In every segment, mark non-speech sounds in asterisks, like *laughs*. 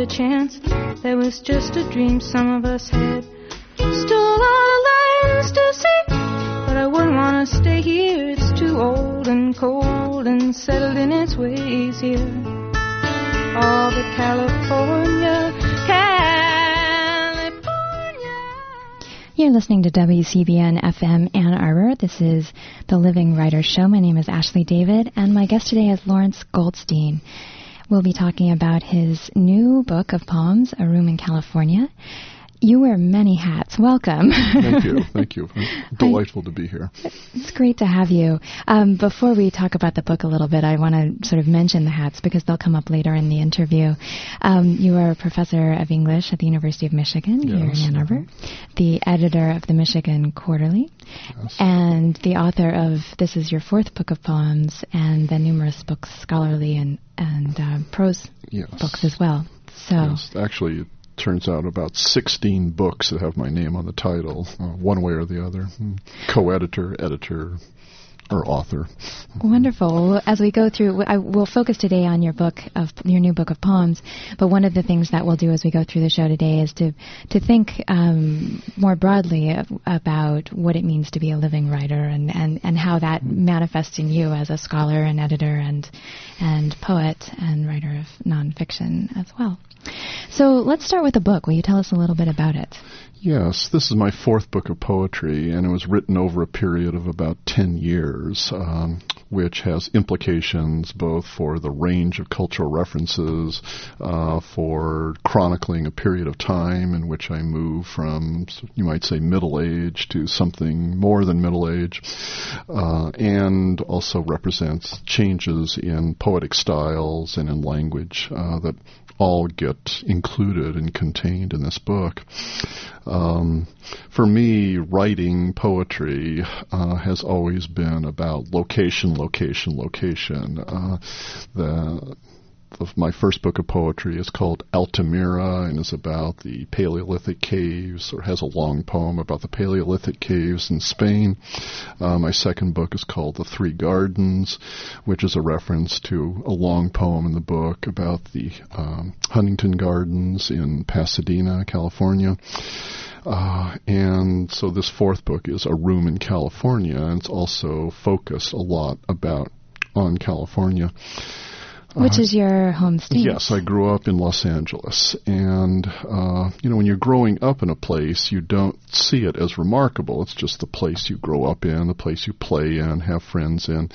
a chance. That was just a dream some of us had. Still a lot of lands to see, but I wouldn't wanna stay here. It's too old and cold and settled in its ways here. All but California, California. You're listening to WCBN FM Ann Arbor. This is the Living Writers Show. My name is Ashley David, and my guest today is Laurence Goldstein. We'll be talking about his new book of poems, A Room in California. You wear many hats. Welcome. Thank you. *laughs* Thank you. Delightful to be here. It's great to have you. Um, before we talk about the book a little bit, I want to sort of mention the hats because they'll come up later in the interview. Um, you are a professor of English at the University of Michigan here in Ann Arbor, the editor of the Michigan Quarterly, Yes. and the author of this is your fourth book of poems and the numerous books, scholarly and and uh, prose Yes. books as well. So Yes. Actually, turns out about 16 books that have my name on the title, uh, one way or the other. Hmm. Co-editor, editor, or author. Wonderful. As we go through, I will focus today on your book of your new book of poems. But one of the things that we'll do as we go through the show today is to to think um, more broadly about what it means to be a living writer and, and, and how that manifests in you as a scholar and editor and and poet and writer of nonfiction as well. So let's start with the book. Will you tell us a little bit about it? Yes, this is my fourth book of poetry, and it was written over a period of about 10 years, um, which has implications both for the range of cultural references, uh, for chronicling a period of time in which I move from, you might say, middle age to something more than middle age, uh, and also represents changes in poetic styles and in language uh, that all get included and contained in this book. Um, for me, writing poetry uh, has always been about location, location, location. Uh, the of my first book of poetry is called Altamira and is about the Paleolithic caves, or has a long poem about the Paleolithic caves in Spain. Uh, my second book is called The Three Gardens, which is a reference to a long poem in the book about the um, Huntington Gardens in Pasadena, California. Uh, and so this fourth book is A Room in California, and it's also focused a lot about on California. Which is your home state? Yes, I grew up in Los Angeles, and uh, you know, when you're growing up in a place, you don't see it as remarkable. It's just the place you grow up in, the place you play in, have friends in.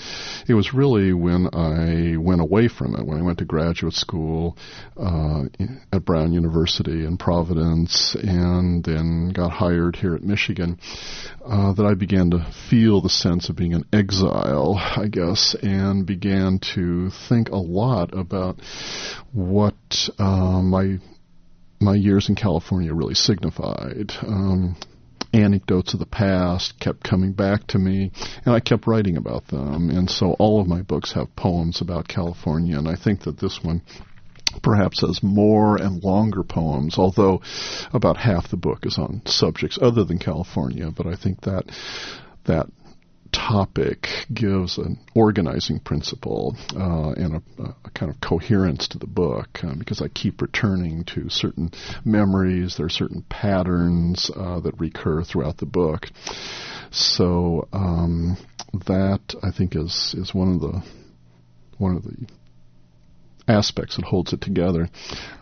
It was really when I went away from it, when I went to graduate school uh, at Brown University in Providence, and then got hired here at Michigan, uh, that I began to feel the sense of being an exile, I guess, and began to think a lot about what uh, my my years in California really signified. Um, anecdotes of the past kept coming back to me, and I kept writing about them. And so all of my books have poems about California, and I think that this one perhaps has more and longer poems, although about half the book is on subjects other than California. But I think that that topic gives an organizing principle uh, and a, a, kind of coherence to the book uh, because I keep returning to certain memories. There are certain patterns uh, that recur throughout the book. So um, that I think is is one of the one of the aspects that holds it together.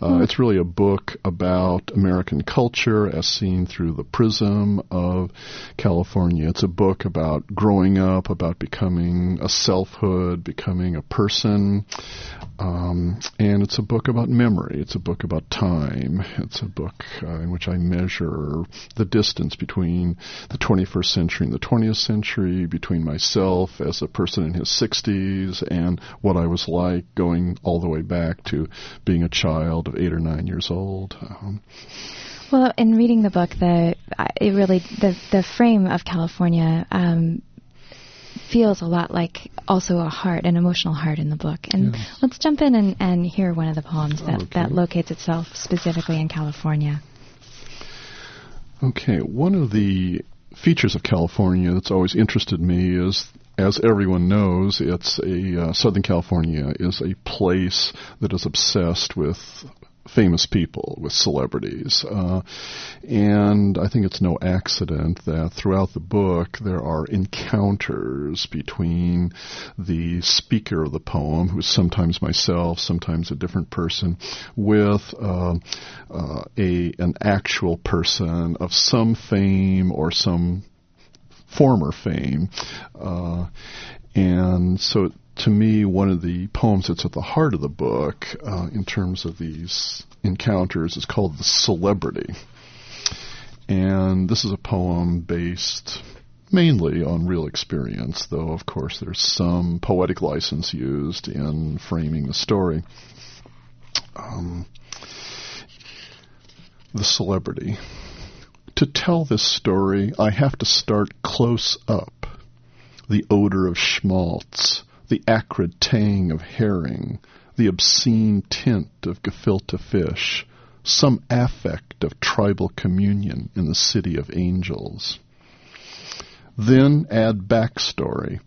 Uh, It's really a book about American culture as seen through the prism of California. It's a book about growing up, about becoming a selfhood, becoming a person, um, and it's a book about memory. It's a book about time. It's a book uh, in which I measure the distance between the 21st century and the 20th century, between myself as a person in his 60s and what I was like going all the way back to being a child of eight or nine years old. Um, Well, in reading the book, the it really the the frame of California um, feels a lot like also a heart, an emotional heart in the book. And Yes. let's jump in and, and hear one of the poems that, Okay. that locates itself specifically in California. Okay, one of the features of California that's always interested me is as everyone knows, it's a uh, Southern California is a place that is obsessed with famous people, with celebrities. Uh, and I think it's no accident that throughout the book there are encounters between the speaker of the poem, who's sometimes myself, sometimes a different person, with uh, uh, a an actual person of some fame or some former fame. Uh, and so to me, one of the poems that's at the heart of the book, uh, in terms of these encounters, is called The Celebrity. And this is a poem based mainly on real experience, though, of course, there's some poetic license used in framing the story. Um, the Celebrity. To tell this story, I have to start close up. The odor of schmaltz, the acrid tang of herring, the obscene tint of gefilte fish, some affect of tribal communion in the city of angels. Then add backstory,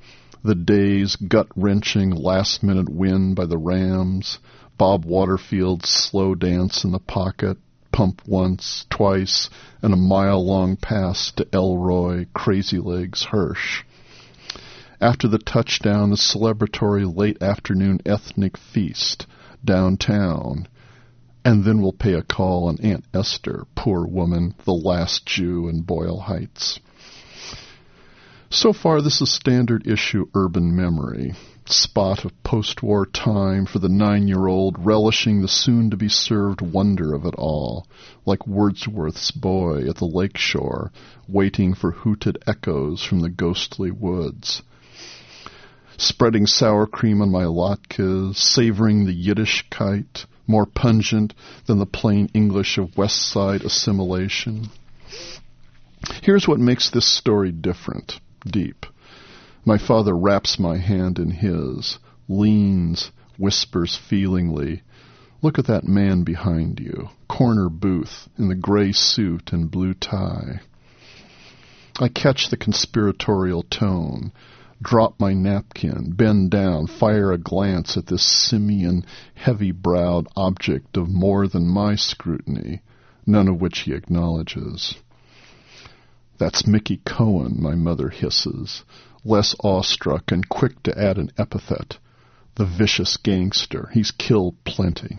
the day's gut-wrenching last-minute win by the Rams, Bob Waterfield's slow dance in the pocket, pump once, twice, and a mile long pass to Elroy, Crazy Legs, Hirsch. After the touchdown, the celebratory late afternoon ethnic feast downtown. And then we'll pay a call on Aunt Esther, poor woman, the last Jew in Boyle Heights. So far, this is standard issue urban memory spot of post war time for the nine year old relishing the soon to be served wonder of it all, like Wordsworth's boy at the lake shore, waiting for hooted echoes from the ghostly woods. Spreading sour cream on my latkes, savoring the Yiddishkeit, more pungent than the plain English of West Side assimilation. Here's what makes this story different, deep. My father wraps my hand in his, leans, whispers feelingly, Look at that man behind you, corner booth, in the gray suit and blue tie. I catch the conspiratorial tone, drop my napkin, bend down, fire a glance at this simian, heavy-browed object of more than my scrutiny, none of which he acknowledges. That's Mickey Cohen, my mother hisses, less awestruck and quick to add an epithet. The vicious gangster. He's killed plenty.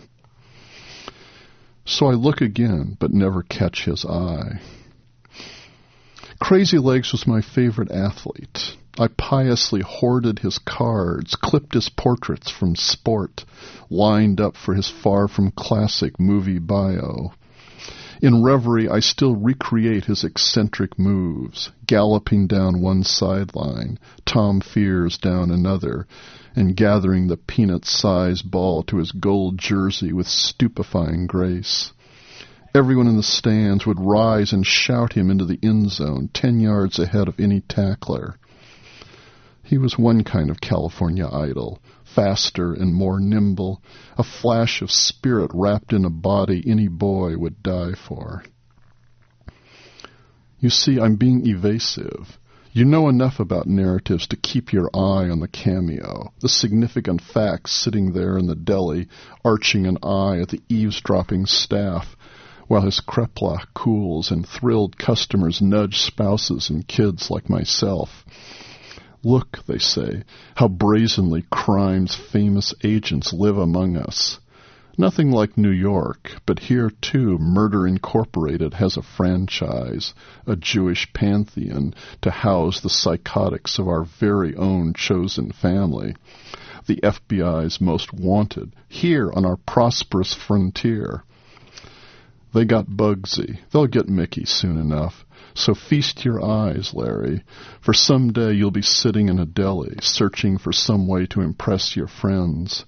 So I look again, but never catch his eye. Crazy Legs was my favorite athlete. I piously hoarded his cards, clipped his portraits from Sport, lined up for his far from classic movie bio. In reverie, I still recreate his eccentric moves, galloping down one sideline, Tom Fears down another, and gathering the peanut-sized ball to his gold jersey with stupefying grace. Everyone in the stands would rise and shout him into the end zone, ten yards ahead of any tackler. He was one kind of California idol, faster and more nimble, a flash of spirit wrapped in a body any boy would die for. You see, I'm being evasive. You know enough about narratives to keep your eye on the cameo, the significant facts sitting there in the deli, arching an eye at the eavesdropping staff, while his kreplach cools and thrilled customers nudge spouses and kids like myself. Look, they say, how brazenly crime's famous agents live among us. Nothing like New York, but here too Murder Incorporated has a franchise, a Jewish pantheon to house the psychotics of our very own chosen family. The FBI's most wanted, here on our prosperous frontier. They got Bugsy. They'll get Mickey soon enough. So feast your eyes, Larry, for some day you'll be sitting in a deli, searching for some way to impress your friends,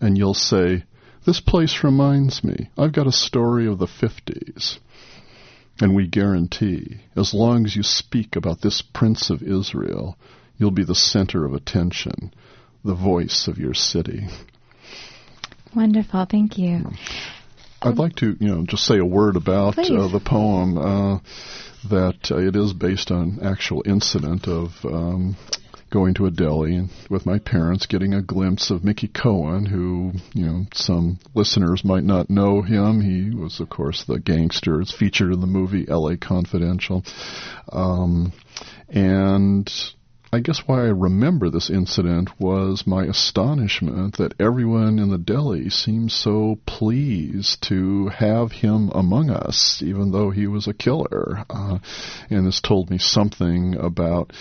and you'll say, This place reminds me, I've got a story of the fifties. And we guarantee, as long as you speak about this Prince of Israel, you'll be the center of attention, the voice of your city. Wonderful, thank you. I'd like to, you know, just say a word about uh, the poem. Uh, that uh, it is based on actual incident of um, going to a deli with my parents, getting a glimpse of Mickey Cohen, who, you know, some listeners might not know him. He was, of course, the gangster. It's featured in the movie L.A. Confidential. Um, and I guess why I remember this incident was my astonishment that everyone in the deli seemed so pleased to have him among us, even though he was a killer. Uh, and this told me something about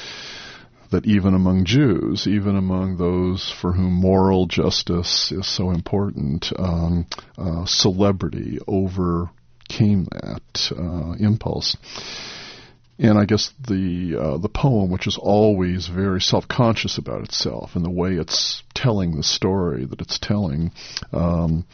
that even among Jews, even among those for whom moral justice is so important, um, uh, celebrity overcame that uh, impulse. And I guess the uh, the poem, which is always very self conscious about itself and the way it's telling the story that it's telling, um,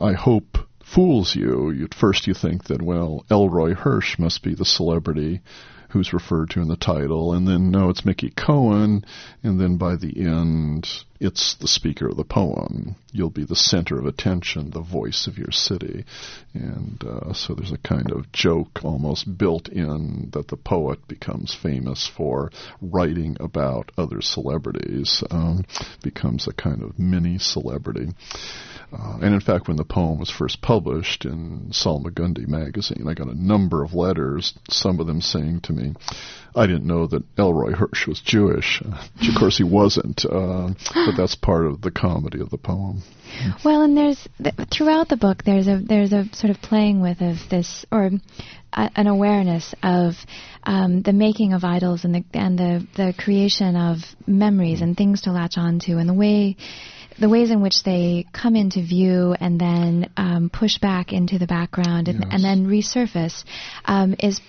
I hope fools you. At first, you think that well, Elroy Hirsch must be the celebrity who's referred to in the title, and then no, it's Mickey Cohen, and then by the end, it's the speaker of the poem. You'll be the center of attention, the voice of your city, and uh, so there's a kind of joke almost built in that the poet becomes famous for writing about other celebrities, um, becomes a kind of mini celebrity. Uh, and in fact, when the poem was first published in Salmagundi magazine, I got a number of letters, some of them saying to me, I didn't know that Elroy Hirsch was Jewish. Uh, of course, he wasn't, uh, but that's part of the comedy of the poem. Well, and there's th- throughout the book, there's a there's a sort of playing with of this, or a, an awareness of um, the making of idols and the and the the creation of memories and things to latch onto, and the way the ways in which they come into view and then um, push back into the background and, yes. and then resurface um, is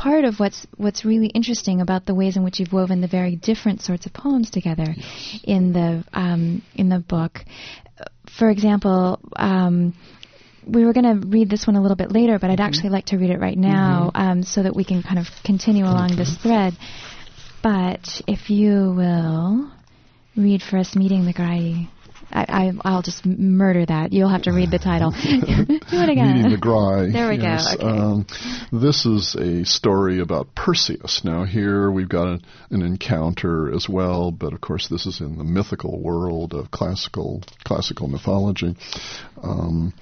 part of what's what's really interesting about the ways in which you've woven the very different sorts of poems together yes. in the um, in the book. For example. Um, we were going to read this one a little bit later, but I'd actually like to read it right now mm-hmm. um, so that we can kind of continue along this thread. But if you will read for us, Meeting the Graii. I, I, will just murder that. You'll have to read the title. *laughs* *laughs* Do it again. Meeting the. There we yes. go. Okay. Um, this is a story about Perseus. Now here we've got a, an encounter as well, but of course this is in the mythical world of classical classical mythology, um,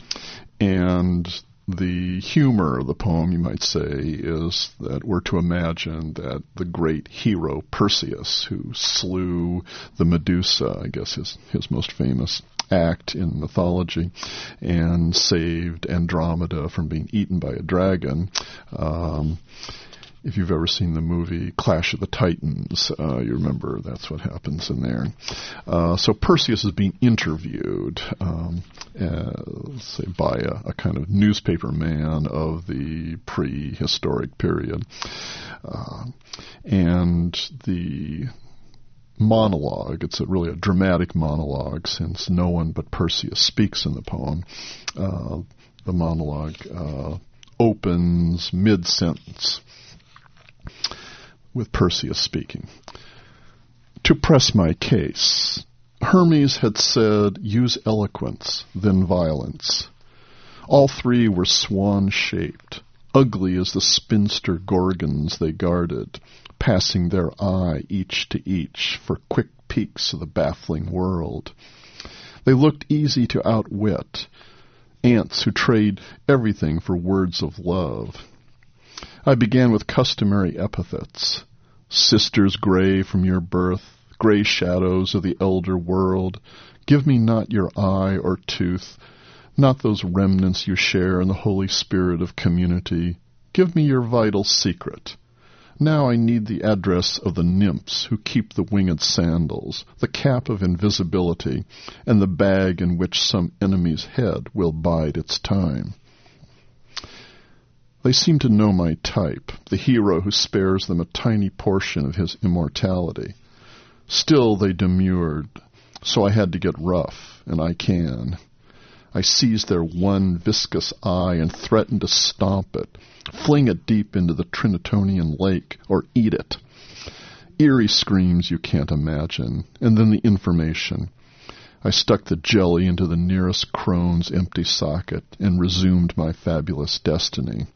and the humor of the poem, you might say, is that we're to imagine that the great hero Perseus, who slew the Medusa, I guess his, his most famous act in mythology, and saved Andromeda from being eaten by a dragon. Um, if you've ever seen the movie Clash of the Titans, uh, you remember that's what happens in there. Uh, so Perseus is being interviewed, um, uh, say by a, a, kind of newspaper man of the prehistoric period, uh, and the monologue. It's a really a dramatic monologue since no one but Perseus speaks in the poem. Uh, the monologue uh, opens mid sentence with Perseus speaking. To press my case, Hermes had said, use eloquence, then violence. All three were swan shaped, ugly as the spinster gorgons they guarded, passing their eye each to each for quick peeks of the baffling world. They looked easy to outwit, ants who trade everything for words of love. I began with customary epithets. Sisters gray from your birth, gray shadows of the elder world, give me not your eye or tooth, not those remnants you share in the holy spirit of community. Give me your vital secret. Now I need the address of the nymphs who keep the winged sandals, the cap of invisibility, and the bag in which some enemy's head will bide its time. They seem to know my type, the hero who spares them a tiny portion of his immortality. Still they demurred, so I had to get rough, and I can. I seized their one viscous eye and threatened to stomp it, fling it deep into the Tritonian lake, or eat it. Eerie screams you can't imagine, and then the information. I stuck the jelly into the nearest crone's empty socket and resumed my fabulous destiny.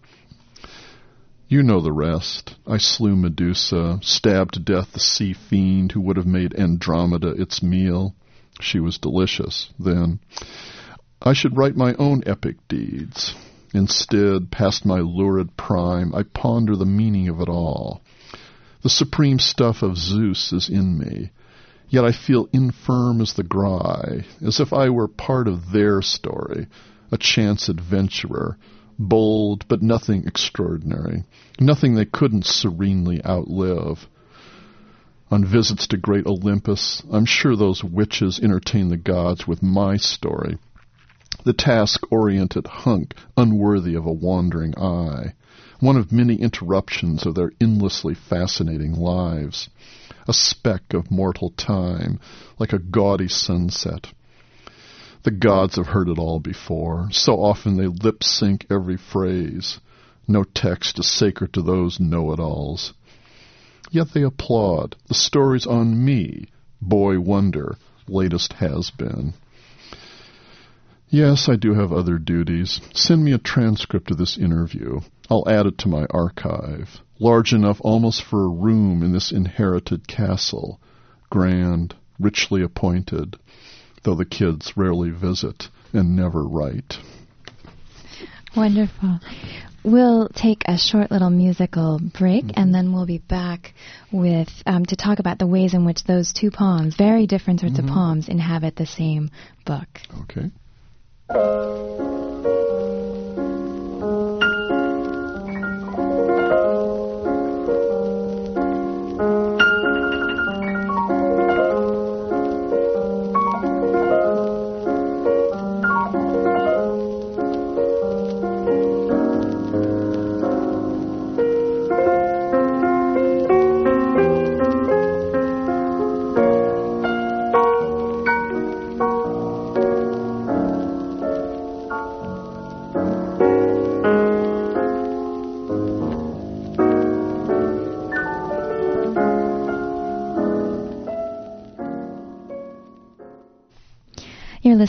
You know the rest. I slew Medusa, stabbed to death the sea fiend who would have made Andromeda its meal. She was delicious, then. I should write my own epic deeds. Instead, past my lurid prime, I ponder the meaning of it all. The supreme stuff of Zeus is in me, yet I feel infirm as the Graii, as if I were part of their story, a chance adventurer, bold, but nothing extraordinary, nothing they couldn't serenely outlive. On visits to great Olympus, I'm sure those witches entertain the gods with my story. The task-oriented hunk, unworthy of a wandering eye. One of many interruptions of their endlessly fascinating lives. A speck of mortal time, like a gaudy sunset. The gods have heard it all before. So often they lip sync every phrase. No text is sacred to those know it alls. Yet they applaud. The story's on me, boy wonder, latest has been. Yes, I do have other duties. Send me a transcript of this interview. I'll add it to my archive. Large enough almost for a room in this inherited castle. Grand, richly appointed though the kids rarely visit and never write. Wonderful. We'll take a short little musical break, mm-hmm. and then we'll be back with um, to talk about the ways in which those two poems, very different sorts mm-hmm. of poems, inhabit the same book. Okay.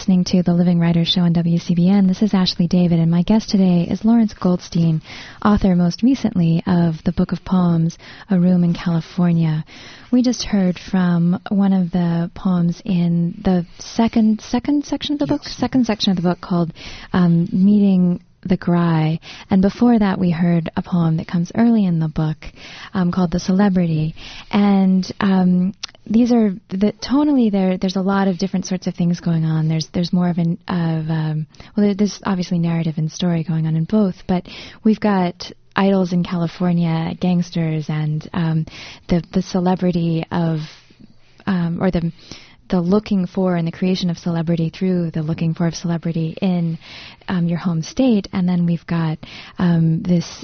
Listening to the Living Writers Show on WCBN. This is Ashley David, and my guest today is Laurence Goldstein, author most recently of the book of poems, A Room in California. We just heard from one of the poems in the second second section of the book, second section of the book called um, Meeting the Graii. And before that, we heard a poem that comes early in the book um, called The Celebrity. And um, these are the tonally there. There's a lot of different sorts of things going on. There's there's more of an of um, well, there's obviously narrative and story going on in both, but we've got idols in California, gangsters, and um, the the celebrity of um, or the the looking for and the creation of celebrity through the looking for of celebrity in um, your home state, and then we've got um, this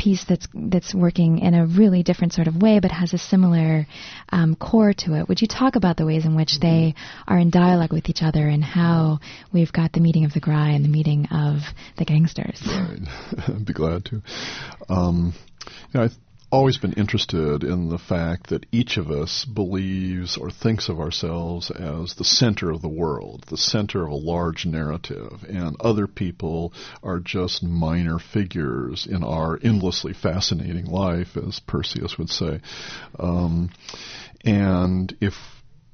piece that's that's working in a really different sort of way, but has a similar um, core to it. Would you talk about the ways in which they are in dialogue with each other, and how we've got the meeting of the Graii and the meeting of the gangsters? Right, *laughs* I'd be glad to. Um, know, I th- always been interested in the fact that each of us believes or thinks of ourselves as the center of the world, the center of a large narrative, and other people are just minor figures in our endlessly fascinating life, as Perseus would say. Um, and if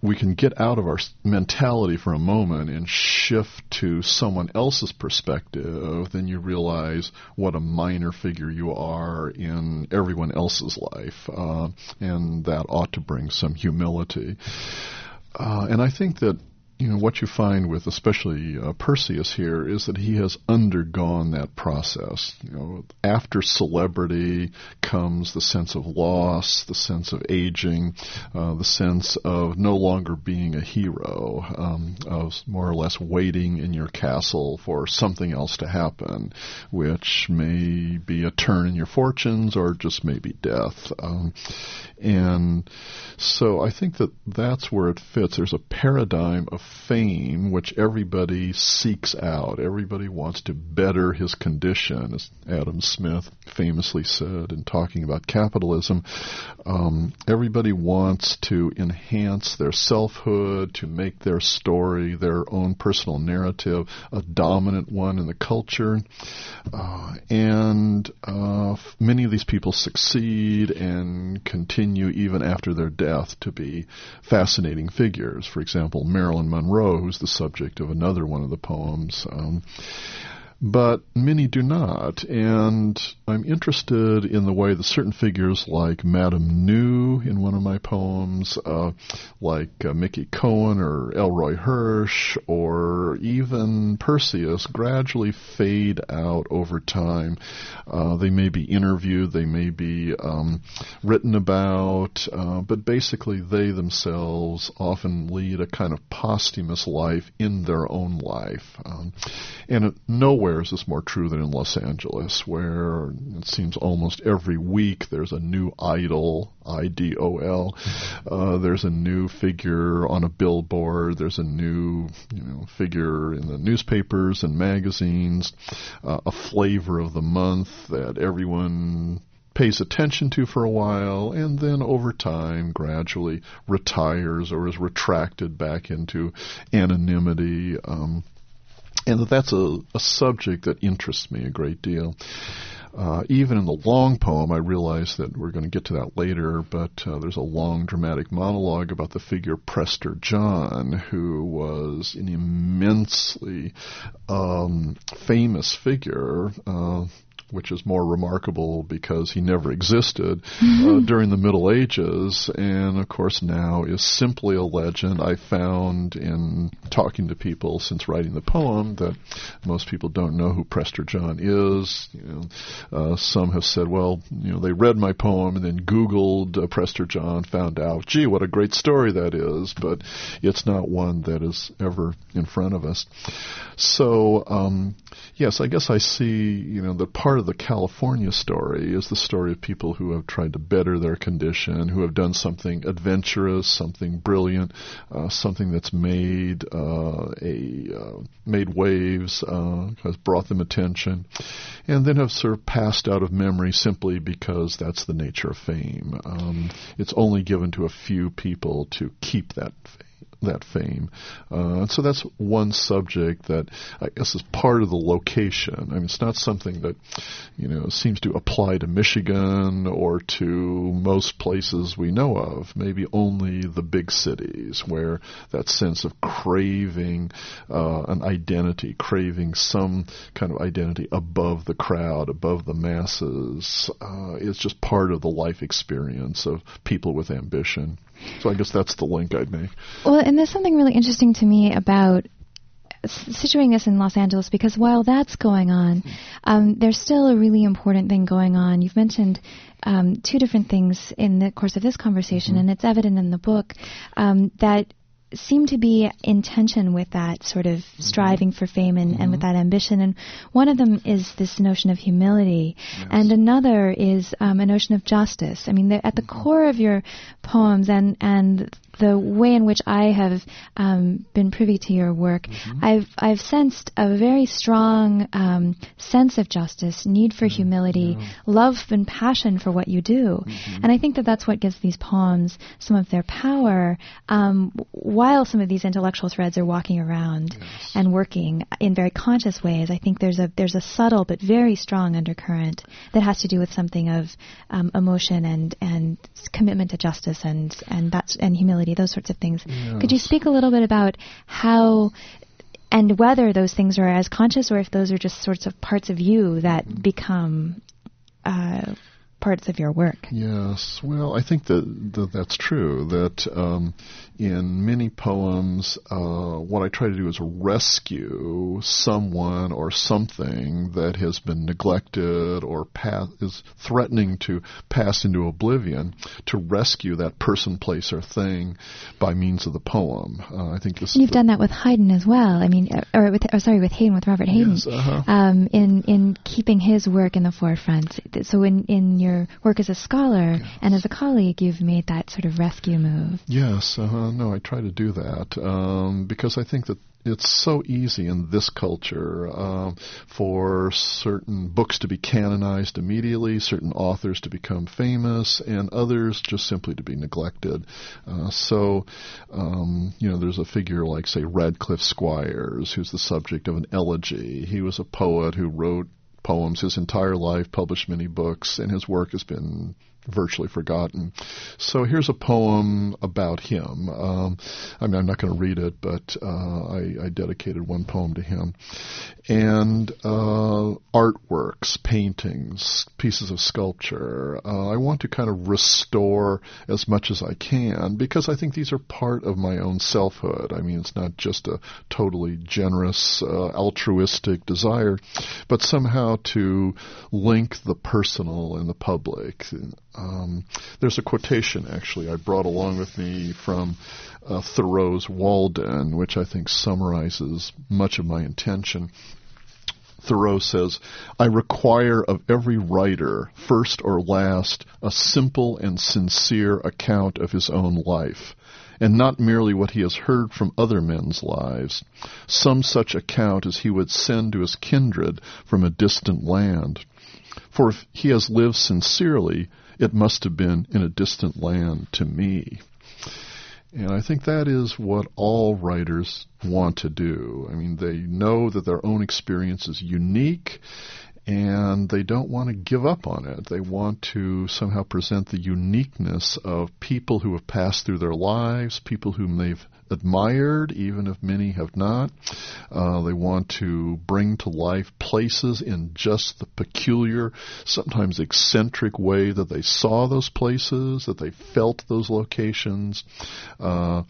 we can get out of our mentality for a moment and shift to someone else's perspective, then you realize what a minor figure you are in everyone else's life, uh, and that ought to bring some humility. Uh, and I think that you know what you find with especially uh, Perseus here is that he has undergone that process. You know, after celebrity comes the sense of loss, the sense of aging, uh, the sense of no longer being a hero, um, of more or less waiting in your castle for something else to happen, which may be a turn in your fortunes or just maybe death. Um, and so I think that that's where it fits. There's a paradigm of fame which everybody seeks out. Everybody wants to better his condition, as Adam Smith famously said in talking about capitalism. Um, everybody wants to enhance their selfhood, to make their story, their own personal narrative, a dominant one in the culture. Uh, and uh, many of these people succeed and continue even after their death to be fascinating figures. For example, Marilyn Monroe, who's the subject of another one of the poems. Um, but many do not. And I'm interested in the way that certain figures like Madame Nhu in one of my poems, uh, like uh, Mickey Cohen or Elroy Hirsch, or even Perseus gradually fade out over time. Uh, they may be interviewed, they may be um, written about, uh, but basically they themselves often lead a kind of posthumous life in their own life. Um, and nowhere nowhere is this more true than in Los Angeles, where it seems almost every week there's a new idol, I D O L. Uh, there's a new figure on a billboard. There's a new you know figure in the newspapers and magazines. Uh, a flavor of the month that everyone pays attention to for a while and then over time gradually retires or is retracted back into anonymity. Um, and that's a, a subject that interests me a great deal. Uh, even in the long poem, I realize that we're going to get to that later, but uh, there's a long dramatic monologue about the figure Prester John, who was an immensely um, famous figure. Uh, which is more remarkable because he never existed mm-hmm. uh, during the Middle Ages, and of course now is simply a legend. I found in talking to people since writing the poem that most people don't know who Prester John is. You know, uh, some have said, well, you know, they read my poem and then Googled uh, Prester John, found out, gee, what a great story that is, but it's not one that is ever in front of us. So, um, yes, I guess I see, you know, that part of the California story is the story of people who have tried to better their condition, who have done something adventurous, something brilliant, uh, something that's made uh, a uh, made waves, uh, has brought them attention, and then have sort of passed out of memory simply because that's the nature of fame. Um, it's only given to a few people to keep that fame that fame. Uh, so that's one subject that I guess is part of the location. I mean, it's not something that you know seems to apply to Michigan or to most places we know of. Maybe only the big cities where that sense of craving uh, an identity, craving some kind of identity above the crowd, above the masses, uh, is just part of the life experience of people with ambition. So I guess that's the link I'd make. Well, and there's something really interesting to me about situating this in Los Angeles because while that's going on, um, there's still a really important thing going on. You've mentioned um, two different things in the course of this conversation, mm-hmm. and it's evident in the book um, that seem to be in tension with that sort of mm-hmm. striving for fame and, mm-hmm. and with mm-hmm. that ambition. And one of them is this notion of humility, yes. and another is um, a notion of justice. I mean, at the mm-hmm. core of your poems and and the way in which I have um, been privy to your work, mm-hmm. I've I've sensed a very strong um, sense of justice, need for mm-hmm. humility, yeah. love and passion for what you do, mm-hmm. and I think that that's what gives these poems some of their power. Um, while some of these intellectual threads are walking around yes. and working in very conscious ways, I think there's a there's a subtle but very strong undercurrent that has to do with something of um, emotion and and commitment to justice and and that's and humility those sorts of things. Yes. Could you speak a little bit about how and whether those things are as conscious or if those are just sorts of parts of you that mm-hmm. become uh, parts of your work. Yes, well, I think that, that that's true. That um, in many poems, uh, what I try to do is rescue someone or something that has been neglected or pass, is threatening to pass into oblivion. To rescue that person, place, or thing by means of the poem. Uh, I think this. And you've done that with Hayden as well. I mean, uh, or with, oh, sorry, with Hayden, with Robert Hayden. Yes, uh-huh. um, in in keeping his work in the forefront. So in in your work as a scholar yes. and as a colleague, you've made that sort of rescue move. Yes, uh, no, I try to do that um, because I think that it's so easy in this culture um, for certain books to be canonized immediately, certain authors to become famous, and others just simply to be neglected. Uh, so, um, you know, there's a figure like, say, Radcliffe Squires, who's the subject of an elegy. He was a poet who wrote poems his entire life, published many books, and his work has been virtually forgotten. So here's a poem about him. Um, I mean, I'm not going to read it, but uh, I, I, dedicated one poem to him. And uh, artworks, paintings, pieces of sculpture. Uh, I want to kind of restore as much as I can because I think these are part of my own selfhood. I mean, it's not just a totally generous, uh, altruistic desire, but somehow to link the personal and the public. Um, there's a quotation actually I brought along with me from uh, Thoreau's Walden, which I think summarizes much of my intention. Thoreau says, I require of every writer, first or last, a simple and sincere account of his own life, and not merely what he has heard from other men's lives, some such account as he would send to his kindred from a distant land. For if he has lived sincerely, it must have been in a distant land to me. And I think that is what all writers want to do. I mean, they know that their own experience is unique and they don't want to give up on it. They want to somehow present the uniqueness of people who have passed through their lives, people whom they've admired, even if many have not. Uh, they want to bring to life places in just the peculiar, sometimes eccentric way that they saw those places, that they felt those locations. Uh,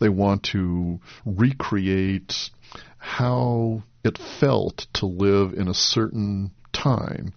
they want to recreate how it felt to live in a certain time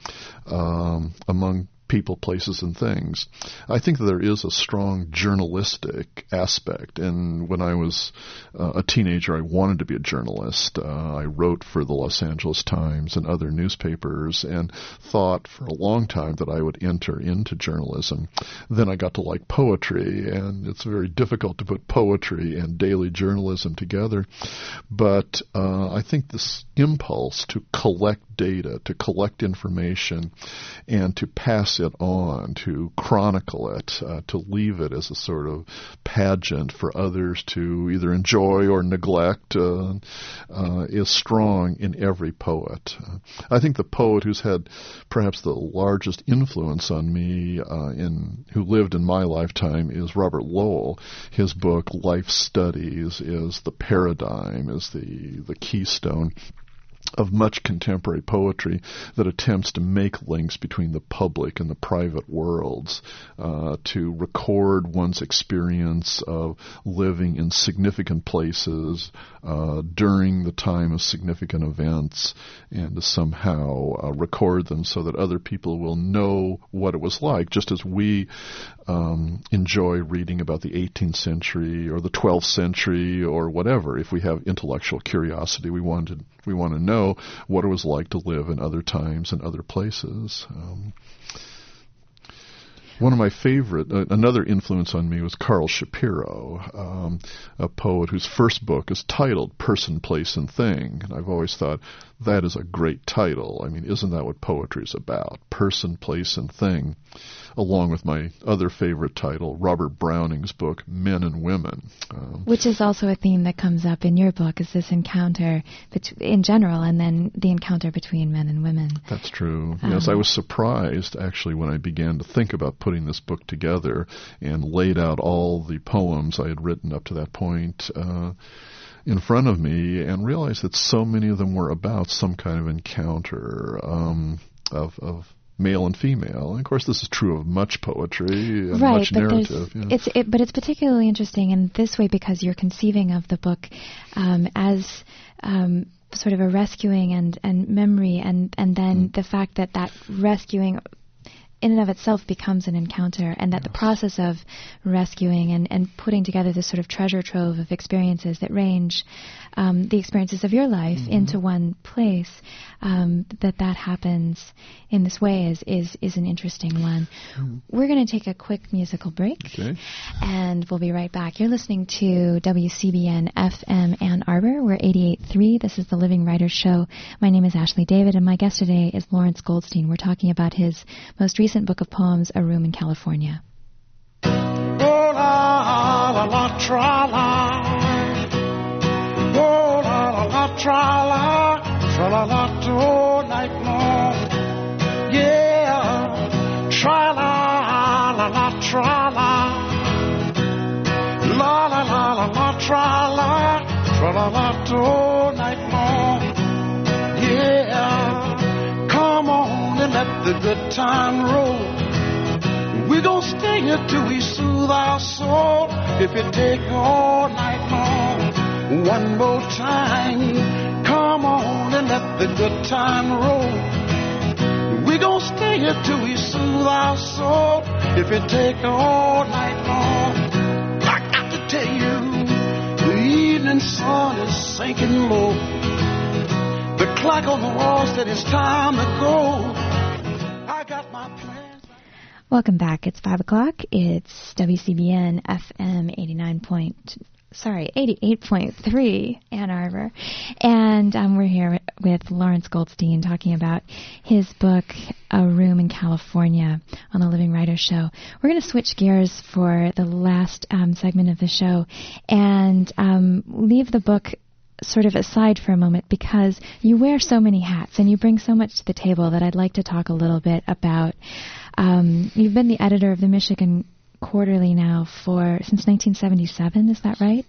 um, among people, places, and things. I think that there is a strong journalistic aspect. And when I was uh, a teenager, I wanted to be a journalist. Uh, I wrote for the Los Angeles Times and other newspapers and thought for a long time that I would enter into journalism. Then I got to like poetry, and it's very difficult to put poetry and daily journalism together. But uh, I think this impulse to collect data, to collect information, and to pass it on, to chronicle it, uh, to leave it as a sort of pageant for others to either enjoy or neglect, uh, uh, is strong in every poet. Uh, I think the poet who's had perhaps the largest influence on me, uh, in who lived in my lifetime, is Robert Lowell. His book Life Studies is the paradigm, is the the keystone of much contemporary poetry that attempts to make links between the public and the private worlds, uh, to record one's experience of living in significant places uh, during the time of significant events, and to somehow uh, record them so that other people will know what it was like, just as we um, enjoy reading about the 18th century or the 12th century or whatever. If we have intellectual curiosity, we want to we want to know what it was like to live in other times and other places. Um, one of my favorite, uh, another influence on me was Karl Shapiro, um, a poet whose first book is titled Person, Place, and Thing. And I've always thought that is a great title. I mean, isn't that what poetry is about? Person, place, and thing along with my other favorite title, Robert Browning's book, Men and Women. Um, Which is also a theme that comes up in your book, is this encounter bet- in general, and then the encounter between men and women. That's true. Um, yes, I was surprised actually when I began to think about putting this book together and laid out all the poems I had written up to that point. Uh, in front of me and realized that so many of them were about some kind of encounter um, of, of male and female. And of course, this is true of much poetry and right, much but narrative. Yeah. It's it, but it's particularly interesting in this way because you're conceiving of the book um, as um, sort of a rescuing and, and memory, and and then mm. the fact that that rescuing in and of itself becomes an encounter, and that yes. the process of rescuing and, and putting together this sort of treasure trove of experiences that range um, the experiences of your life mm-hmm. into one place, um, that that happens in this way is is, is an interesting one. Mm-hmm. We're going to take a quick musical break, okay. and we'll be right back. You're listening to WCBN FM Ann Arbor. We're 88.3. This is the Living Writers Show. My name is Ashley David, and my guest today is Laurence Goldstein. We're talking about his most recent book of poems, A Room in California. Oh, la, la, la, tra, Tra-la, tra-la-la all night long. Yeah, tra-la-la-la, tra-la. La-la-la-la-la, tra-la, tra-la-la all night long. Yeah, come on and let the good time roll. We gon' stay here till we soothe our soul. If it take all night long, one more time on and let the good time roll. We're gonna stay here till we soothe our soul. If it take all night long, I got to tell you, the evening sun is sinking low. The clock on the wall said it's time to go. I got my plans. Welcome back. It's five o'clock. It's WCBN FM eighty nine point sorry eighty eight point three Ann Arbor, and um, we're here with Laurence Goldstein talking about his book A Room in California on the Living Writer Show. We're going to switch gears for the last um, segment of the show and um, leave the book sort of aside for a moment because you wear so many hats and you bring so much to the table that I'd like to talk a little bit about. Um, you've been the editor of the Michigan Quarterly now for since 1977, is that right?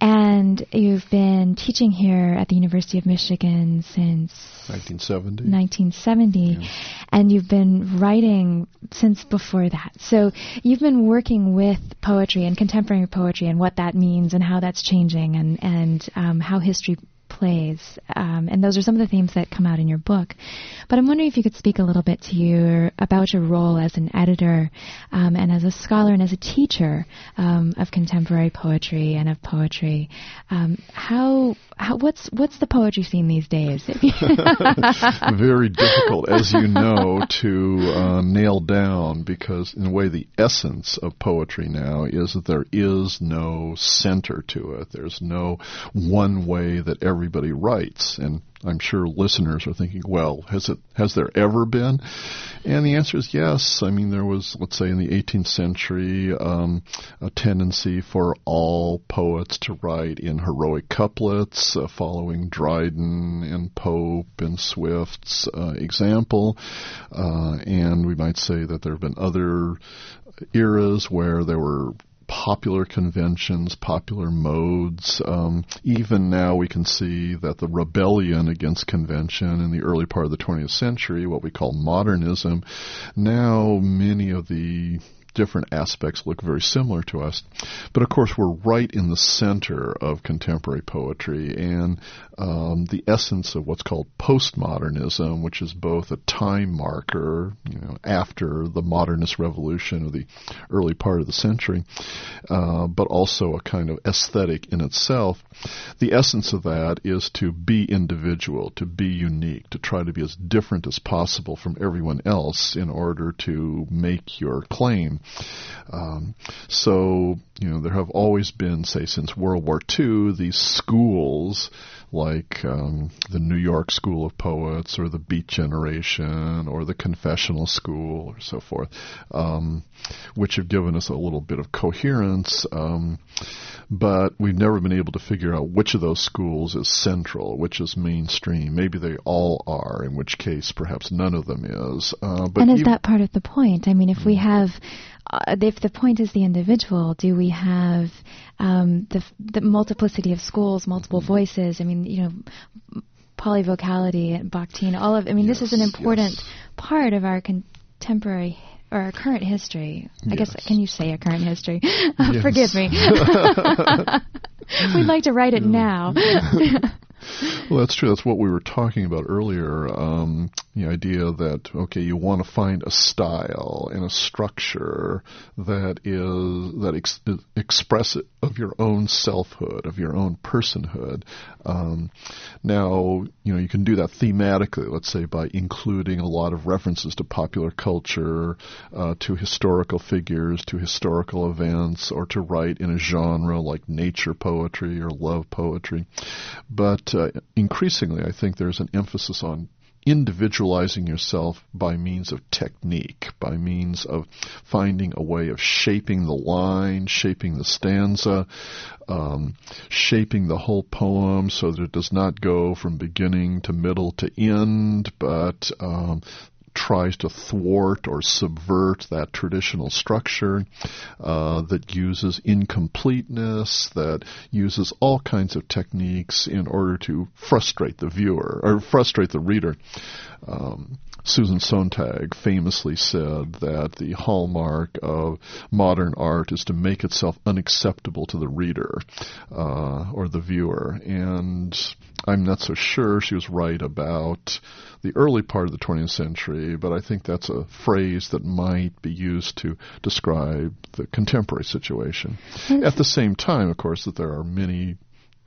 And you've been teaching here at the University of Michigan since 1970. 1970, yeah. and you've been writing since before that. So you've been working with poetry and contemporary poetry and what that means and how that's changing and and um, how history plays, um, and those are some of the themes that come out in your book. But I'm wondering if you could speak a little bit to you about your role as an editor um, and as a scholar and as a teacher um, of contemporary poetry and of poetry. Um, how, how what's what's the poetry scene these days? *laughs* *laughs* Very difficult, as you know, to uh, nail down because in a way the essence of poetry now is that there is no center to it. There's no one way that every everybody writes. And I'm sure listeners are thinking, well, has it has there ever been? And the answer is yes. I mean, there was, let's say, in the 18th century, um, a tendency for all poets to write in heroic couplets, uh, following Dryden and Pope and Swift's uh, example. Uh, and we might say that there have been other eras where there were popular conventions, popular modes. Um, even now, we can see that the rebellion against convention in the early part of the 20th century, what we call modernism, now many of the different aspects look very similar to us. But of course, we're right in the center of contemporary poetry and um, the essence of what's called postmodernism, which is both a time marker, you know, after the modernist revolution of the early part of the century, uh, but also a kind of aesthetic in itself. The essence of that is to be individual, to be unique, to try to be as different as possible from everyone else in order to make your claim. Um, so, you know, there have always been, say, since World War II, these schools like um, the New York School of Poets or the Beat Generation or the Confessional School or so forth, um, which have given us a little bit of coherence. Um, but we've never been able to figure out which of those schools is central, which is mainstream. Maybe they all are, in which case perhaps none of them is. Uh, but and is that part of the point? I mean, if we have uh, if the point is the individual, do we have um, the the multiplicity of schools, multiple voices? I mean, you know, polyvocality, and Bakhtin, all of. I mean, yes, this is an important yes. part of our contemporary or our current history. I guess can you say a current history? *laughs* Forgive me. *laughs* *laughs* We'd like to write it now. Well, that's true. That's what we were talking about earlier. Um, the idea that okay, you want to find a style and a structure that is that ex- express of your own selfhood, of your own personhood. Um, now, you know, you can do that thematically. Let's say by including a lot of references to popular culture, uh, to historical figures, to historical events, or to write in a genre like nature poetry or love poetry. But uh, increasingly, I think there's an emphasis on individualizing yourself by means of technique, by means of finding a way of shaping the line, shaping the stanza, um, shaping the whole poem so that it does not go from beginning to middle to end, but um, tries to thwart or subvert that traditional structure, uh, that uses incompleteness, that uses all kinds of techniques in order to frustrate the viewer or frustrate the reader. Um, Susan Sontag famously said that the hallmark of modern art is to make itself unacceptable to the reader uh, or the viewer. And I'm not so sure she was right about the early part of the 20th century, but I think that's a phrase that might be used to describe the contemporary situation. At the same time, of course, that there are many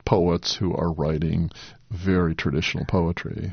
poets who are writing very traditional poetry.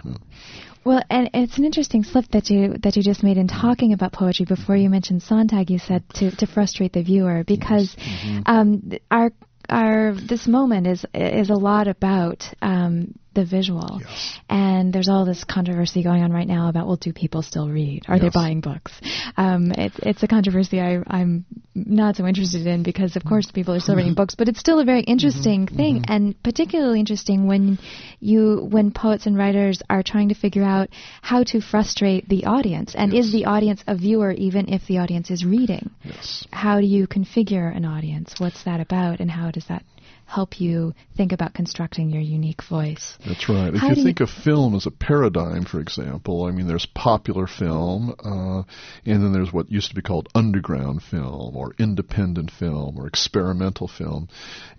Well, and it's an interesting slip that you that you just made in talking about poetry. Before you mentioned Sontag, you said to to frustrate the viewer because mm-hmm. um, our our this moment is is a lot about um, the visual. Yes. And there's all this controversy going on right now about, well, do people still read? Are yes. they buying books? Um, it, it's a controversy I, am not so interested in because, of course, people are still reading *laughs* books, but it's still a very interesting mm-hmm. thing, mm-hmm. and particularly interesting when you when poets and writers are trying to figure out how to frustrate the audience. And yes. is the audience a viewer even if the audience is reading? Yes. How do you configure an audience? What's that about, and how does that help you think about constructing your unique voice. That's right. How if you think you of film as a paradigm, for example, I mean, there's popular film, uh, and then there's what used to be called underground film, or independent film, or experimental film.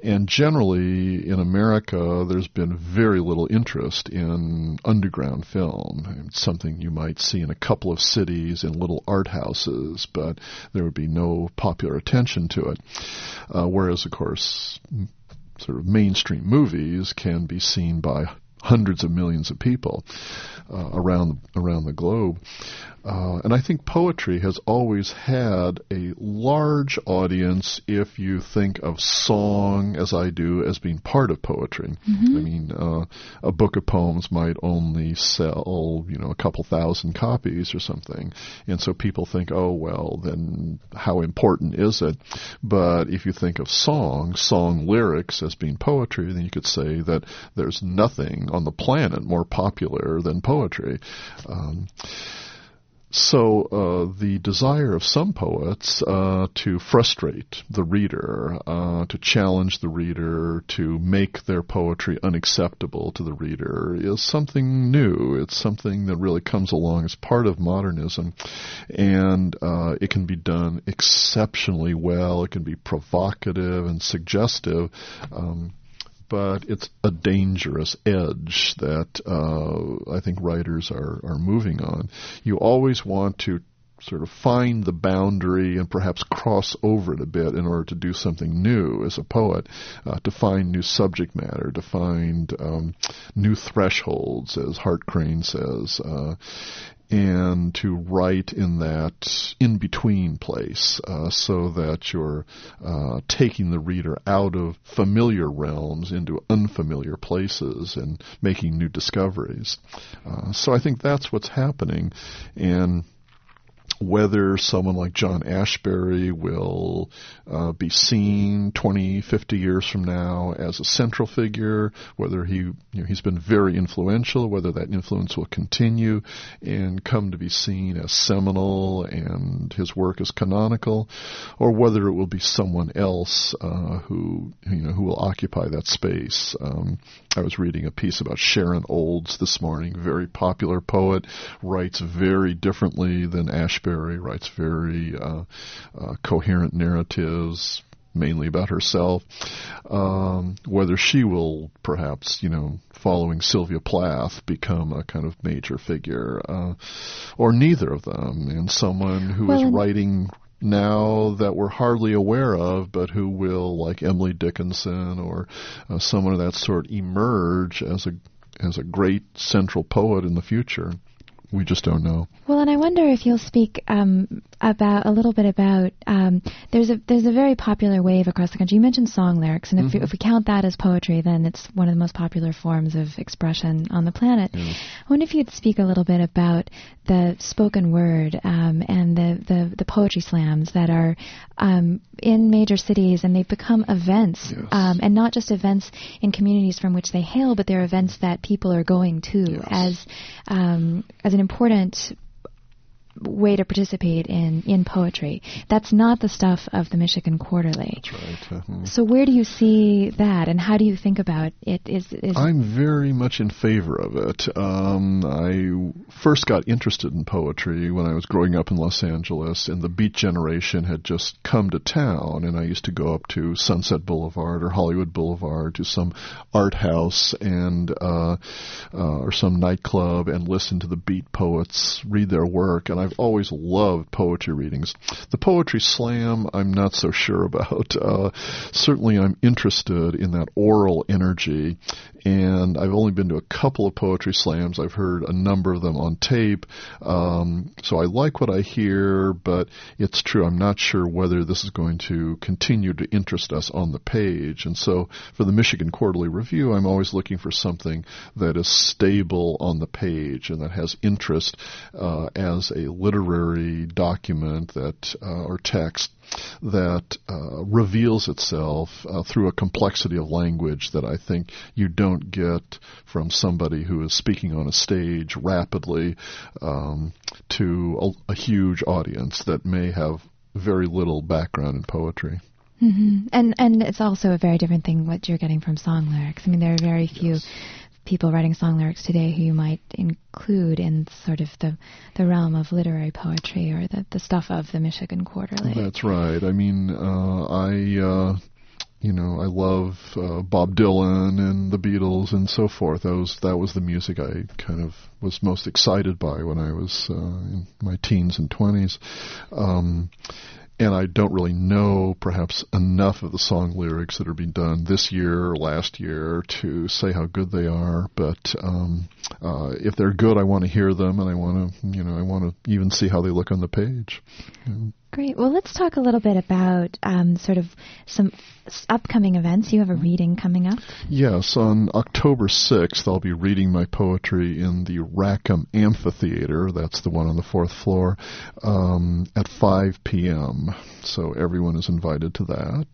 And generally, in America, there's been very little interest in underground film. It's something you might see in a couple of cities in little art houses, but there would be no popular attention to it. Uh, whereas, of course, sort of mainstream movies can be seen by hundreds of millions of people uh, around around the globe. Uh, and I think poetry has always had a large audience if you think of song, as I do, as being part of poetry. Mm-hmm. I mean, uh, a book of poems might only sell, you know, a couple thousand copies or something. And so people think, oh, well, then how important is it? But if you think of song, song lyrics as being poetry, then you could say that there's nothing on the planet more popular than poetry. Um, so uh, the desire of some poets uh, to frustrate the reader, uh, to challenge the reader, to make their poetry unacceptable to the reader is something new. It's something that really comes along as part of modernism, and uh, it can be done exceptionally well. It can be provocative and suggestive. Um, but it's a dangerous edge that uh, I think writers are, are moving on. You always want to sort of find the boundary and perhaps cross over it a bit in order to do something new as a poet, uh, to find new subject matter, to find um, new thresholds, as Hart Crane says. Uh, and to write in that in between place uh, so that you're uh, taking the reader out of familiar realms into unfamiliar places and making new discoveries. Uh, so I think that's what's happening. And whether someone like John Ashbery will uh, be seen 20, 50 years from now as a central figure, whether he you know, he's been very influential, whether that influence will continue and come to be seen as seminal and his work is canonical, or whether it will be someone else uh, who you know who will occupy that space. Um, I was reading a piece about Sharon Olds this morning, very popular poet, writes very differently than Ashbery, writes very uh, uh, coherent narratives, mainly about herself. Um, whether she will perhaps, you know, following Sylvia Plath, become a kind of major figure, uh, or neither of them, and someone who well, is writing now that we're hardly aware of, but who will, like Emily Dickinson or uh, someone of that sort, emerge as a as a great central poet in the future. We just don't know. Well, and I wonder if you'll speak um, about a little bit about um, there's a there's a very popular wave across the country. You mentioned song lyrics, and mm-hmm. if, if we count that as poetry, then it's one of the most popular forms of expression on the planet. I wonder if you'd speak a little bit about the spoken word um, and the, the, the poetry slams that are um, in major cities, and they've become events, yes. Um, and not just events in communities from which they hail, but they're events that people are going to yes. as um, as an important way to participate in, in poetry. That's not the stuff of the Michigan Quarterly. That's right. Uh-huh. So where do you see that, and how do you think about it? Is, is I'm very much in favor of it. Um, I first got interested in poetry when I was growing up in Los Angeles, and the Beat Generation had just come to town, and I used to go up to Sunset Boulevard or Hollywood Boulevard to some art house and uh, uh, or some nightclub and listen to the Beat poets read their work, and I've always loved poetry readings. The poetry slam, I'm not so sure about. Uh, certainly, I'm interested in that oral energy, and I've only been to a couple of poetry slams. I've heard a number of them on tape, um, so I like what I hear, but it's true, I'm not sure whether this is going to continue to interest us on the page. And so, for the Michigan Quarterly Review, I'm always looking for something that is stable on the page and that has interest uh, as a literary document that uh, or text that uh, reveals itself uh, through a complexity of language that I think you don't get from somebody who is speaking on a stage rapidly um, to a, a huge audience that may have very little background in poetry. Mm-hmm. And and it's also a very different thing what you're getting from song lyrics. I mean, there are very few Yes. People writing song lyrics today who you might include in sort of the the realm of literary poetry or the the stuff of the Michigan Quarterly. That's right. I mean, uh, I, uh, you know, I love uh, Bob Dylan and the Beatles and so forth. That was that was the music I kind of was most excited by when I was uh, in my teens and twenties. Um, and I don't really know perhaps enough of the song lyrics that are being done this year or last year to say how good they are. But um, uh, if they're good, I want to hear them, and I want to, you know, I want to even see how they look on the page. Great. Well, let's talk a little bit about um, sort of some upcoming events. You have a reading coming up. Yes, on October 6th, I'll be reading my poetry in the Rackham Amphitheater. That's the one on the fourth floor um, at 5 p.m. So everyone is invited to that.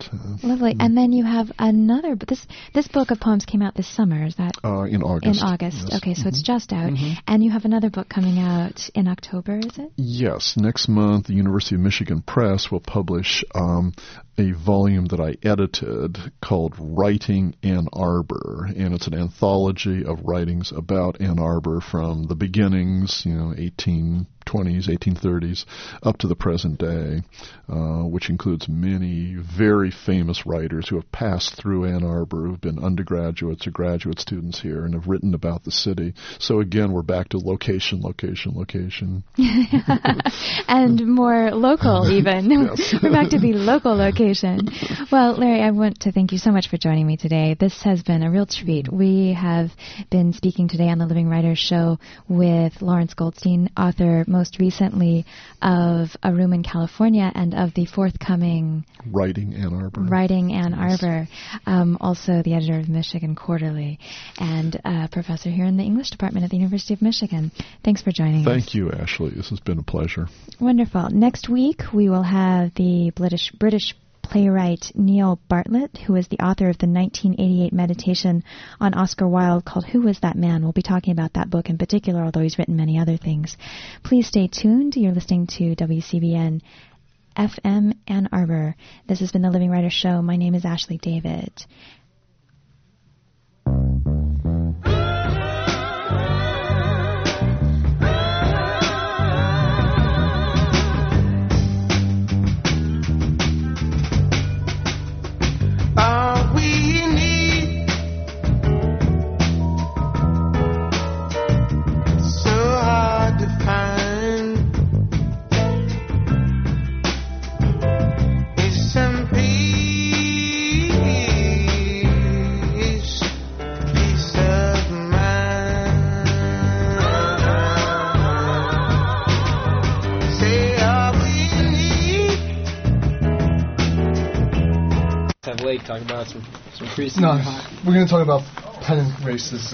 Lovely. And then you have another. But this this book of poems came out this summer. Is that uh, in August. in August? Yes. Okay, so it's Mhm. just out. Mhm. And you have another book coming out in October. Is it? Yes, next month the University of Michigan Press will publish um, a volume that I edited called Writing Ann Arbor, and it's an anthology of writings about Ann Arbor from the beginnings, you know, 1820s, 1830s, up to the present day, uh, which includes many very famous writers who have passed through Ann Arbor, who've been undergraduates or graduate students here, and have written about the city. So again, we're back to location, location, location. *laughs* and more local, *laughs* even. *laughs* We're back to the local location. Well, Larry, I want to thank you so much for joining me today. This has been a real treat. We have been speaking today on the Living Writers Show with Laurence Goldstein, author most recently of A Room in California and of the forthcoming Writing Ann Arbor. Writing Ann Arbor, um, also the editor of Michigan Quarterly, and a professor here in the English department at the University of Michigan. Thanks for joining us. Thank you, Ashley. This has been a pleasure. Wonderful. Next week, we will have the British, British playwright Neil Bartlett, who is the author of the 1988 meditation on Oscar Wilde called Who Was That Man? We'll be talking about that book in particular, although he's written many other things. Please stay tuned. You're listening to WCBN FM Ann Arbor. This has been the Living Writer Show. My name is Ashley David. Have Lake talk about some some priests. No, we're going to talk about pedant races